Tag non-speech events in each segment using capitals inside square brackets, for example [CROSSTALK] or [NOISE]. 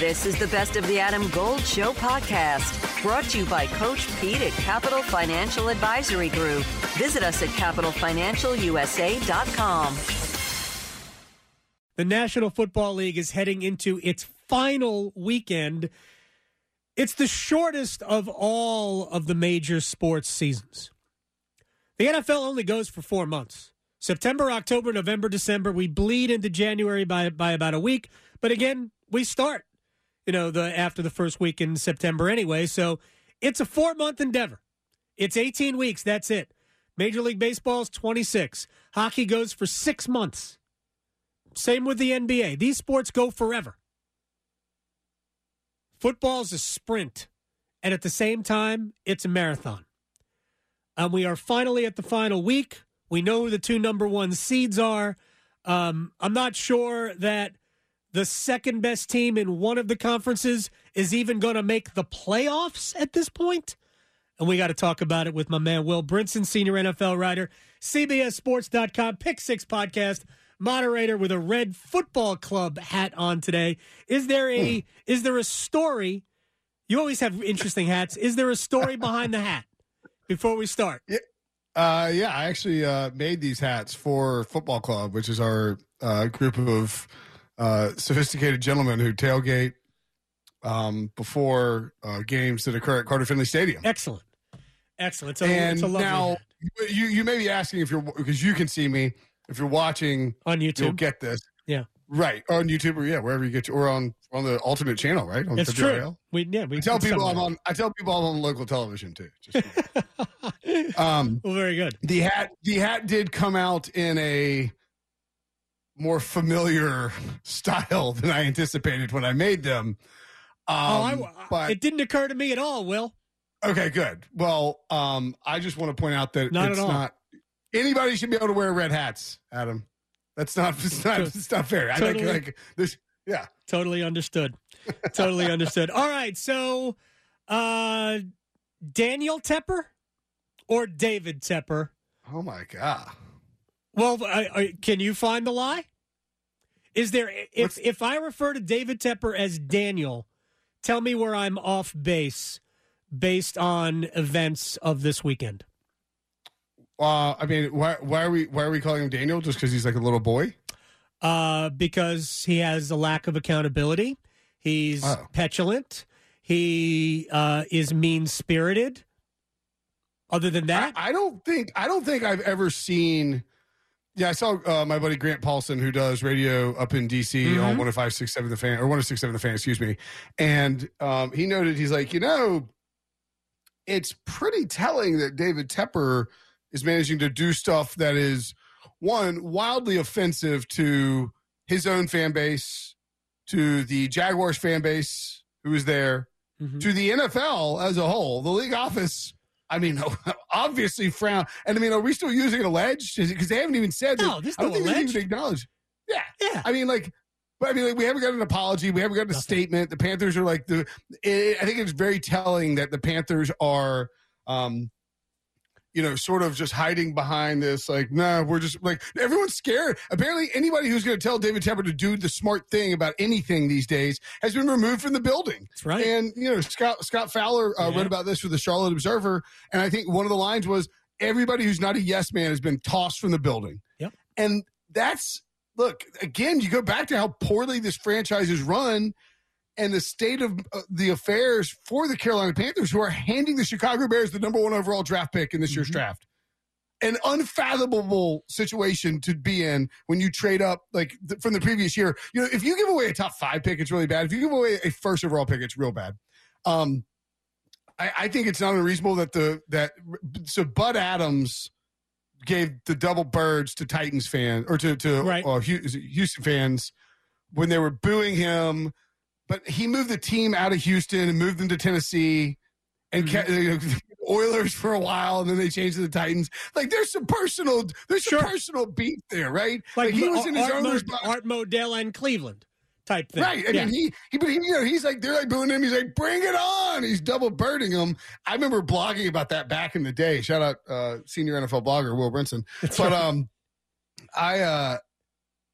This is the Best of the Adam Gold Show podcast, brought to you by Coach Pete at Capital Financial Advisory Group. Visit us at capitalfinancialusa.com. The National Football League is heading into its final weekend. It's the shortest of all of the major sports seasons. The NFL only goes for four months. September, October, November, December. We bleed into January by by about a week, but again, we start, you know, the after the first week in September anyway. So it's a four month endeavor. It's eighteen weeks. That's it. Major League Baseball is twenty six. Hockey goes for six months. Same with the NBA. These sports go forever. Football is a sprint, and at the same time, it's a marathon. And we are finally at the final week. We know who the two number one seeds are. Um, I'm not sure that the second best team in one of the conferences is even going to make the playoffs at this point. And we got to talk about it with my man, Will Brinson, senior NFL writer, CBSSports.com, Pick Six podcast moderator with a red football club hat on today. Is there a is there a story? You always have interesting hats. Is there a story behind the hat? Before we start, yeah, uh, yeah I actually uh, made these hats for Football Club, which is our uh, group of uh, sophisticated gentlemen who tailgate um, before uh, games that occur at Carter Finley Stadium. Excellent, excellent. It's a, and now hat. you you may be asking if you're because you can see me if you're watching on YouTube. You'll get this. Yeah. Right on YouTube or yeah, wherever you get you, or on on the alternate channel, right? On it's WRL. true. We yeah we I tell people I'm on. I tell people I'm on local television too. Just, [LAUGHS] um, well, very good. The hat the hat did come out in a more familiar style [LAUGHS] than I anticipated when I made them. Um, oh, I, but, it didn't occur to me at all. Will. Okay, good. Well, um, I just want to point out that not it's not anybody should be able to wear red hats, Adam. That's not [LAUGHS] it's not it's not fair. Totally. I think like this yeah. Totally understood. totally [LAUGHS] understood. All right, so uh Daniel Tepper or David Tepper? Oh my god. Well, I, I, can you find the lie? Is there if if I refer to David Tepper as Daniel, tell me where I'm off base based on events of this weekend. Uh, I mean, why why are we why are we calling him Daniel? Just because he's like a little boy? Uh, because he has a lack of accountability. He's oh. petulant. He uh, is mean spirited. Other than that, I, I, don't think I don't think I've ever seen. Yeah, I saw uh, my buddy Grant Paulsen, who does radio up in DC mm-hmm. on one of five six seven the fan or one of six seven the fan, excuse me, and um, he noted he's like, you know, it's pretty telling that David Tepper is managing to do stuff that is one wildly offensive to his own fan base, to the Jaguars fan base who is there, mm-hmm. to the NFL as a whole. The league office, I mean, [LAUGHS] obviously frown. And I mean, are we still using alleged? Because they haven't even said. No, this I don't think alleged. they even acknowledged. Yeah, yeah. I mean, like. But I mean, like, we haven't got an apology. We haven't got a Nothing. statement. The Panthers are like the. It, I think it's very telling that the Panthers are um, you know, sort of just hiding behind this, like, nah, we're just like everyone's scared. Apparently, anybody who's going to tell David Tepper to do the smart thing about anything these days has been removed from the building. That's right. And you know, Scott Scott Fowler uh, yeah. wrote about this for the Charlotte Observer, and I think one of the lines was, "Everybody who's not a yes man has been tossed from the building." Yep. And that's look again. You go back to how poorly this franchise is run and the state of uh, the affairs for the Carolina Panthers, who are handing the Chicago Bears the number one overall draft pick in this year's mm-hmm. draft. An unfathomable situation to be in when you trade up like th- from the previous year. You know, if you give away a top five pick, it's really bad. If you give away a first overall pick, it's real bad. Um, I, I think it's not unreasonable that the that so Bud Adams gave the double birds to Titans fans or to to right. uh, Houston fans when they were booing him but he moved the team out of Houston and moved them to Tennessee and mm-hmm. kept, [LAUGHS] Oilers for a while, and then they changed to the Titans. Like there's some personal, there's sure. some personal beef there, right? Like, like he was in his Art, Mo- Art Modell and Cleveland type thing, right? I yeah. mean, he, he, but he, you know, he's like they're like booing him. He's like, bring it on. He's double birding him. I remember blogging about that back in the day. Shout out uh, senior NFL blogger Will Brinson. [LAUGHS] That's but right. um, I uh,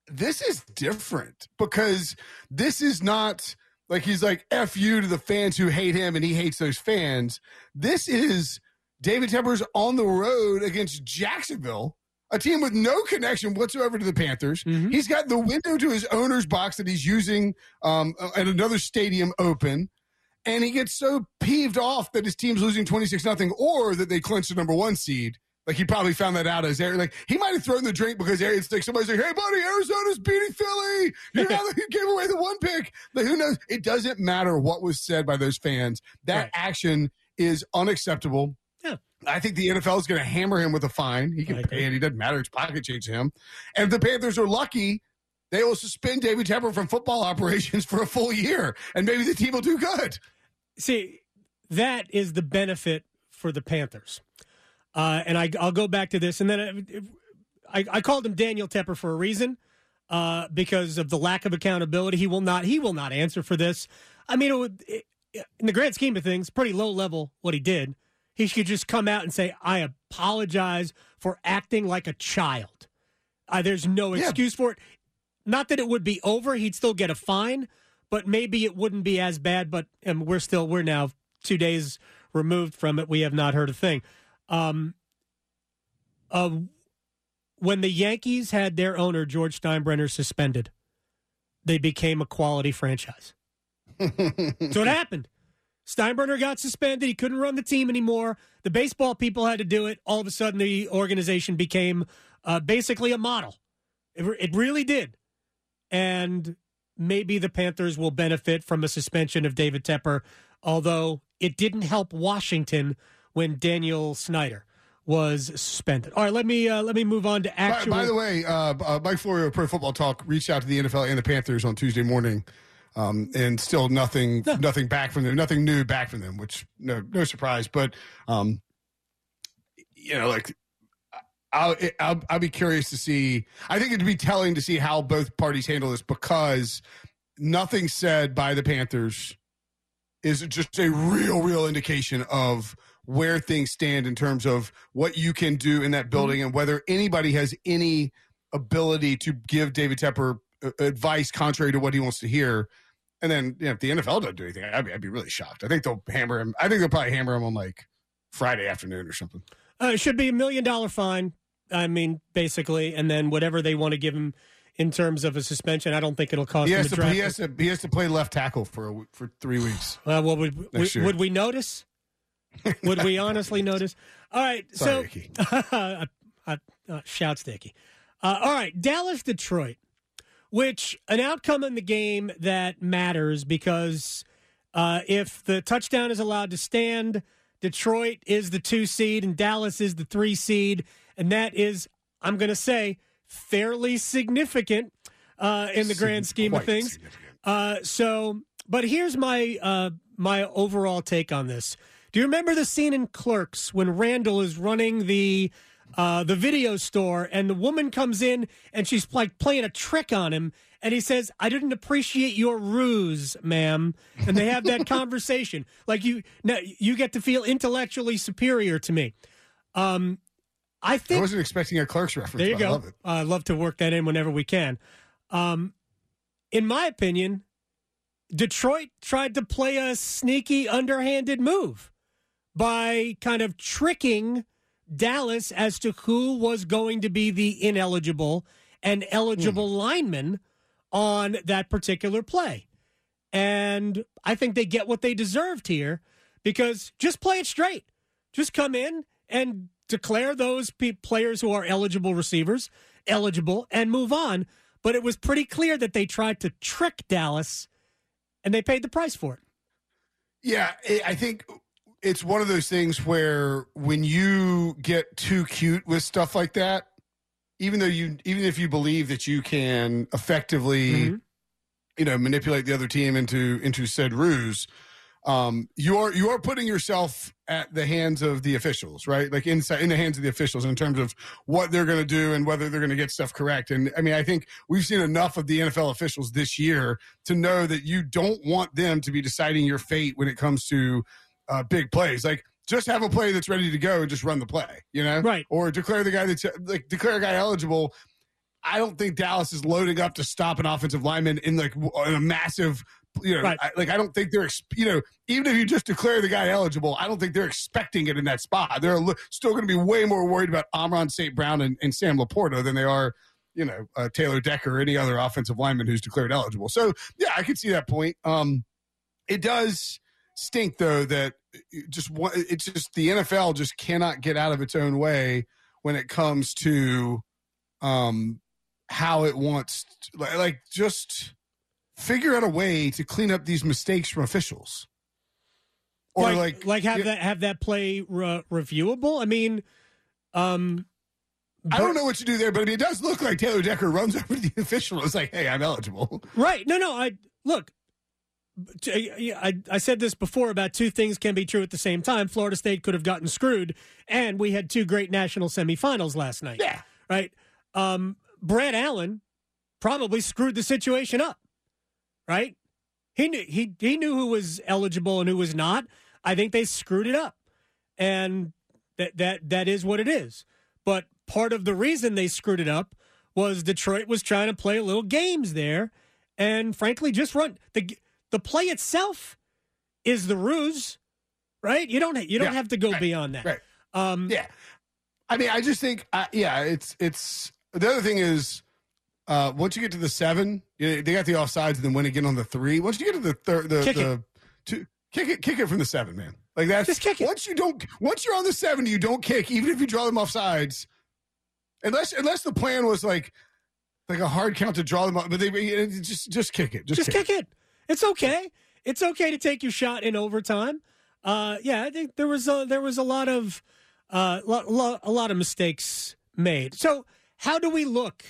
this is different because this is not Like he's like F you to the fans who hate him and he hates those fans. This is David Tepper's on the road against Jacksonville, a team with no connection whatsoever to the Panthers. Mhm. He's got the window to his owner's box that he's using um, at another stadium open. And he gets so peeved off that his team's losing 26 nothing or that they clinched the number one seed. Like he probably found that out as Aaron. Like he might have thrown the drink because it's like somebody's like, "Hey, buddy, Arizona's beating Philly. You know, you [LAUGHS] gave away the one pick." Like who knows? It doesn't matter what was said by those fans. That Right. action is unacceptable. Yeah. I think the NFL is going to hammer him with a fine. He can pay it. He doesn't matter. It's pocket change to him. And if the Panthers are lucky, they will suspend David Tepper from football [LAUGHS] operations for a full year, and maybe the team will do good. See, that is the benefit for the Panthers. Uh, and I, I'll go back to this, and then I, I called him Daniel Tepper for a reason, uh, because of the lack of accountability. He will not. He will not answer for this. I mean, it would, it, in the grand scheme of things, pretty low level what he did. He should just come out and say, "I apologize for acting like a child." Uh, there's no Yeah. excuse for it. Not that it would be over; he'd still get a fine, but maybe it wouldn't be as bad. But we're still we're now two days removed from it. We have not heard a thing. Um, uh, when the Yankees had their owner George Steinbrenner suspended, they became a quality franchise. [LAUGHS] so it happened. Steinbrenner got suspended. He couldn't run the team anymore. The baseball people had to do it. All of a sudden, the organization became uh, basically a model. It, it really did. And maybe the Panthers will benefit from a suspension of David Tepper, although it didn't help Washington when Daniel Snyder was suspended. All right, let me uh, let me move on to By, actual. by the way, uh, uh, Mike Florio, of Pro Football Talk, reached out to the NFL and the Panthers on Tuesday morning, um, and still nothing, nothing back from them, nothing new back from them, which no, no surprise. But um, you know, like I'll, I'll, I'll be curious to see. I think it'd be telling to see how both parties handle this because nothing said by the Panthers is just a real, real indication of where things stand in terms of what you can do in that building and whether anybody has any ability to give David Tepper uh, advice contrary to what he wants to hear. And then you know, if the NFL doesn't do anything, I'd be, I'd be really shocked. I think they'll hammer him. I think they'll probably hammer him on like Friday afternoon or something. Uh, it should be a million dollar fine. I mean, basically, and then whatever they want to give him in terms of a suspension. I don't think it'll cost He him has to. draft. He has to. He has to play left tackle for a, for three weeks. Well, would we, would we notice? Would we honestly [LAUGHS] notice? All right, Sorry, so Icky. uh, [LAUGHS] uh, uh, shout sticky. Uh, all right, Dallas Detroit, which an outcome in the game that matters because uh, if the touchdown is allowed to stand, Detroit is the two seed and Dallas is the three seed, and that is, I'm going to say, fairly significant uh, in the grand scheme of things. Uh, so, but here's my uh, my overall take on this. Do you remember the scene in Clerks when Randall is running the uh, the video store and the woman comes in and she's like playing a trick on him and he says, "I didn't appreciate your ruse, ma'am," and they have that [LAUGHS] conversation. Like you, now you get to feel intellectually superior to me. Um, I think I wasn't expecting a Clerks reference. there you but I go. love it. I love to work that in whenever we can. Um, in my opinion, Detroit tried to play a sneaky, underhanded move by kind of tricking Dallas as to who was going to be the ineligible and eligible hmm. lineman on that particular play. And I think they get what they deserved here because just play it straight. Just come in and declare those pe- players who are eligible receivers eligible and move on. But it was pretty clear that they tried to trick Dallas and they paid the price for it. Yeah, I I think it's one of those things where when you get too cute with stuff like that, even though you, even if you believe that you can effectively, Mhm. you know, manipulate the other team into into said ruse, um, you are you are putting yourself at the hands of the officials, right? Like inside in the hands of the officials in terms of what they're going to do and whether they're going to get stuff correct. And I mean, I think we've seen enough of the NFL officials this year to know that you don't want them to be deciding your fate when it comes to uh, big plays. Like just have a play that's ready to go and just run the play, you know? Right. Or declare the guy that's like declare a guy eligible. I don't think Dallas is loading up to stop an offensive lineman in like in a massive you know, Right. I, like I don't think they're, you know, even if you just declare the guy eligible, I don't think they're expecting it in that spot. They're still going to be way more worried about Amon-Ra St. Brown and, and Sam LaPorta than they are, you know, uh, Taylor Decker or any other offensive lineman who's declared eligible. So yeah, I could see that point. Um, it does stink though that just wa- it's just the NFL just cannot get out of its own way when it comes to um how it wants to, like, like just figure out a way to clean up these mistakes from officials or like like like, have yeah, that have that play re- reviewable. I mean, um, I don't know what you do there, but I mean, it does look like Taylor Decker runs [LAUGHS] over to the official. and is like, "Hey, I'm eligible." Right. No, no. I look. I said this before about two things can be true at the same time. Florida State could have gotten screwed, and we had two great national semifinals last night. Yeah, Right. Um, Brad Allen probably screwed the situation up. Right. He knew he he knew who was eligible and who was not. I think they screwed it up, and that that that is what it is. But part of the reason they screwed it up was Detroit was trying to play little games there, and frankly, just run the the play itself is the ruse, right? You don't you don't Yeah, have to go right, beyond that. right. Um, yeah. I mean, I just think, uh, yeah, it's it's the other thing is uh, once you get to the seven, you know, they got the offsides, and then win again on the three. Once you get to the third, the Kick it. the two, kick it, kick it from the seven, man. Like that's Just kick it. Once you don't, once you're on the seven, you don't kick, even if you draw them offsides, unless unless the plan was like like a hard count to draw them up. But they it- just just kick it, just, just kick it. It's okay. It's okay to take your shot in overtime. Uh, yeah, I think there was a, there was a lot of uh, a lot of mistakes made. So, how do we look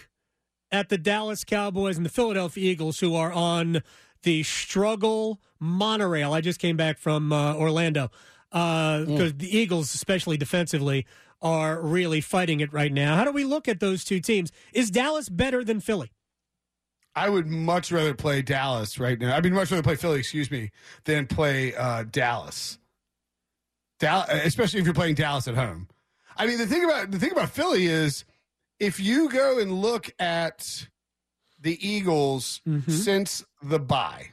at the Dallas Cowboys and the Philadelphia Eagles, who are on the struggle monorail? I just came back from uh, Orlando because the Eagles, especially defensively, are really fighting it right now. How do we look at those two teams? Is Dallas better than Philly? I would much rather play Dallas right now. I mean, much rather play Philly, excuse me, than play uh, Dallas. Dallas, especially if you're playing Dallas at home. I mean, the thing about the thing about Philly is, if you go and look at the Eagles Mhm. since the bye,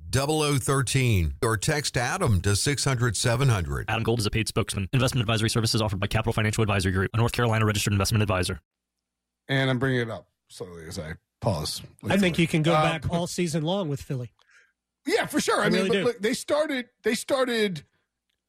0013 or text Adam to 600 700. Adam Gold is a paid spokesman. Investment advisory services offered by Capital Financial Advisory Group, a North Carolina registered investment advisor. and I'm bringing it up slowly as I pause. I think you can go Uh, back all season long with Philly. Yeah, for sure. I, I mean, really look, look, they started they started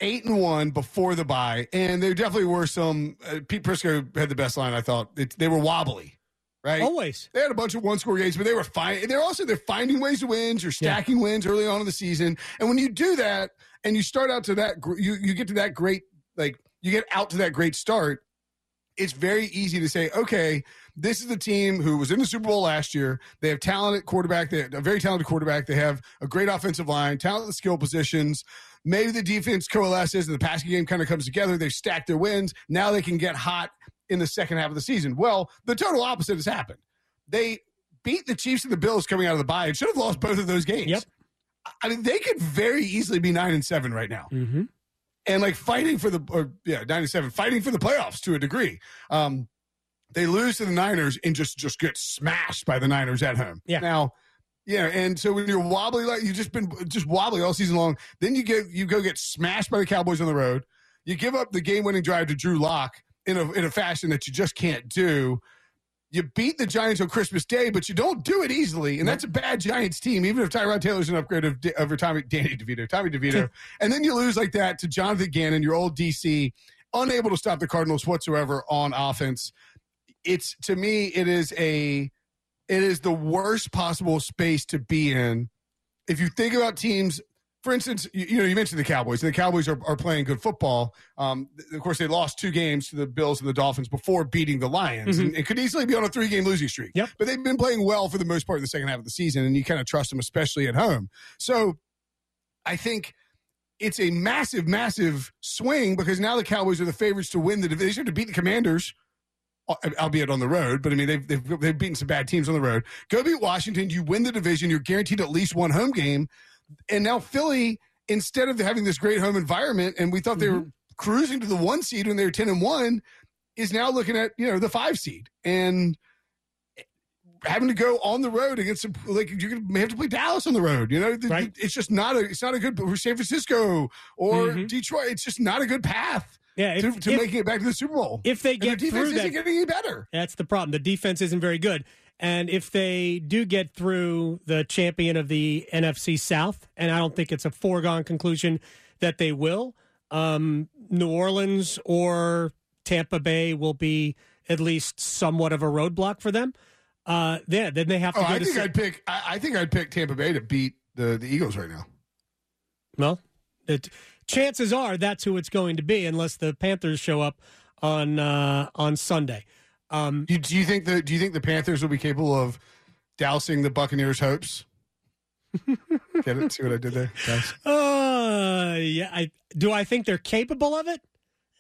eight and one before the bye, and there definitely were some. Uh, Pete Prisco had the best line. I thought it, they were wobbly, right? Always. They had a bunch of one score games, but they were fine. They're also they're finding ways to win. You're stacking wins early on in the season, and when you do that, and you start out to that, you you get to that great like you get out to that great start. It's very easy to say, okay, this is the team who was in the Super Bowl last year. They have talented quarterback. They have a very talented quarterback. They have a great offensive line, talented skill positions. Maybe the defense coalesces and the passing game kind of comes together. They've stacked their wins. Now they can get hot in the second half of the season. Well, the total opposite has happened. They beat the Chiefs and the Bills coming out of the bye and should have lost both of those games. Yep. I mean, they could very easily be nine and seven right now Mm-hmm. and like fighting for the or yeah 97 fighting for the playoffs to a degree um they lose to the niners and just just get smashed by the niners at home Yeah. now yeah and so when you're wobbly like you've just been just wobbly all season long then you get you go get smashed by the cowboys on the road you give up the game-winning drive to drew lock in a in a fashion that you just can't do you beat the Giants on Christmas Day, but you don't do it easily, and that's a bad Giants team. Even if Tyrod Taylor's an upgrade of, over Tommy Danny DeVito, Tommy DeVito, [LAUGHS] and then you lose like that to Jonathan Gannon, your old DC, unable to stop the Cardinals whatsoever on offense. It's to me, it is a, it is the worst possible space to be in. If you think about teams, for instance, you, you know, you mentioned the Cowboys, and the Cowboys are, are playing good football. Um, of course, they lost two games to the Bills and the Dolphins before beating the Lions, and it could easily be on a three game losing streak. Yep. But they've been playing well for the most part in the second half of the season, and you kind of trust them, especially at home. So I think it's a massive, massive swing because now the Cowboys are the favorites to win the division to beat the Commanders, albeit on the road. But I mean, they've, they've they've beaten some bad teams on the road. Go beat Washington. You win the division. You're guaranteed at least one home game. And now Philly, instead of having this great home environment, and we thought they were Mm-hmm. cruising to the one seed when they were ten and one, is now looking at you know the five seed and having to go on the road against some like you're gonna have to play Dallas on the road. You know, Right. it's just not a it's not a good or San Francisco or Mhm. Detroit. It's just not a good path Yeah, if, to, to if- making it back to the Super Bowl. if they and their get defense through isn't that, getting any better. That's the problem. The defense isn't very good. And if they do get through the champion of the NFC South, and I don't think it's a foregone conclusion that they will, um, New Orleans or Tampa Bay will be at least somewhat of a roadblock for them. Uh, yeah, then they have to Oh, I think Sa- I'd pick. I, I think I'd pick Tampa Bay to beat the the Eagles right now. Well, it, chances are that's who it's going to be, unless the Panthers show up on uh, on Sunday. Um, You, do you think the Do you think the Panthers will be capable of dousing the Buccaneers' hopes? [LAUGHS] Get it? See what I did there, guys? uh, yeah, I do. I think they're capable of it.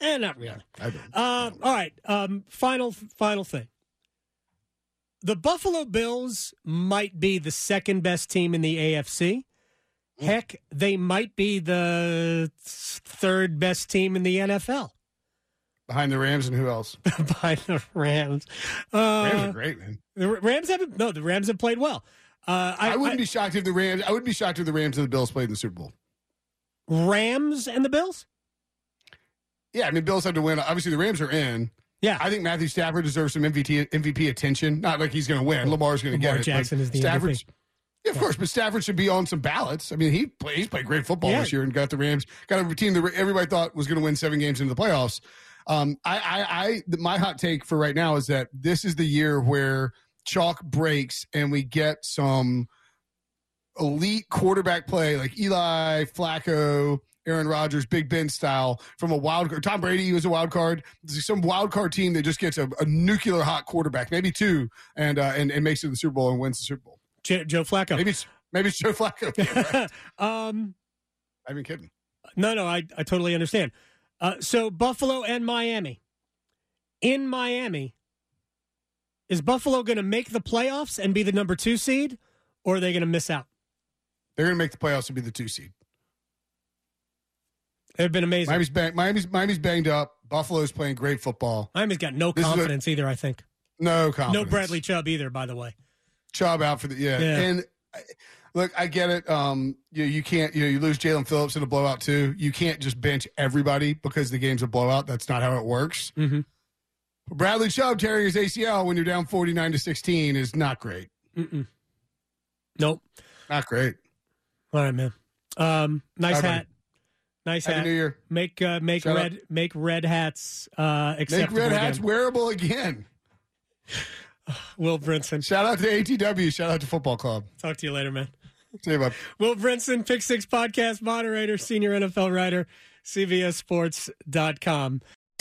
Eh, not really. I don't. Uh, all right. Um, final final thing. The Buffalo Bills might be the second best team in the AFC. Heck, they might be the third best team in the NFL Behind the Rams and who else? [LAUGHS] behind the Rams. Rams Uh, are great, man. the Rams haven't. No, the Rams have played well. Uh, I, I, wouldn't I- be shocked if the Rams. I wouldn't be shocked if the Rams and the Bills played in the Super Bowl. Rams and the Bills. Yeah, I mean, Bills have to win. Obviously, the Rams are in. Yeah, I think Matthew Stafford deserves some MVP MVP attention. Not like he's going to win. Lamar's going to Lamar get it. Jackson is the Stafford's, MVP. Yeah, of course, but Stafford should be on some ballots. I mean, he play, he's played great football Yeah. this year and got the Rams, got a team that everybody thought was going to win seven games into the playoffs. Um, I, I, I, my hot take for right now is that this is the year where chalk breaks and we get some elite quarterback play like Eli Flacco, Aaron Rodgers, Big Ben style from a wild card. Tom Brady was a wild card. Some wild card team that just gets a, a nuclear hot quarterback, maybe two, and uh, and and makes it to the Super Bowl and wins the Super Bowl. Jo- Joe Flacco. Maybe it's maybe it's Joe Flacco. [LAUGHS] Yeah, right. um, I've been kidding. no, no, I, I totally understand. Uh, so Buffalo and Miami. In Miami, is Buffalo going to make the playoffs and be the number two seed, or are they going to miss out? They're going to make the playoffs and be the two seed. They've been amazing. Miami's bang, Miami's Miami's banged up. Buffalo's playing great football. Miami's got no This is a- confidence either. I think No confidence. no Bradley Chubb either. By the way, Chubb out for the yeah. Yeah. And look, I get it. Um, you you can't you know you lose Jaelan Phillips in a blowout too. You can't just bench everybody because the game's a blowout. That's not how it works. Mhm. Bradley Chubb tearing his ACL when you're down forty nine to sixteen is not great. Mm-mm. nope. Not great. All right, man. Um, nice Bye, buddy. hat. Nice Happy hat. New Year. Make uh, make Shout out- red make red hats uh, Make red hats again. wearable again. Will Brinson. Shout out to ATW. Shout out to Football Club. Talk to you later, man. See you, bud. Will Brinson, Pick Six Podcast moderator, senior NFL writer, CBSSports.com.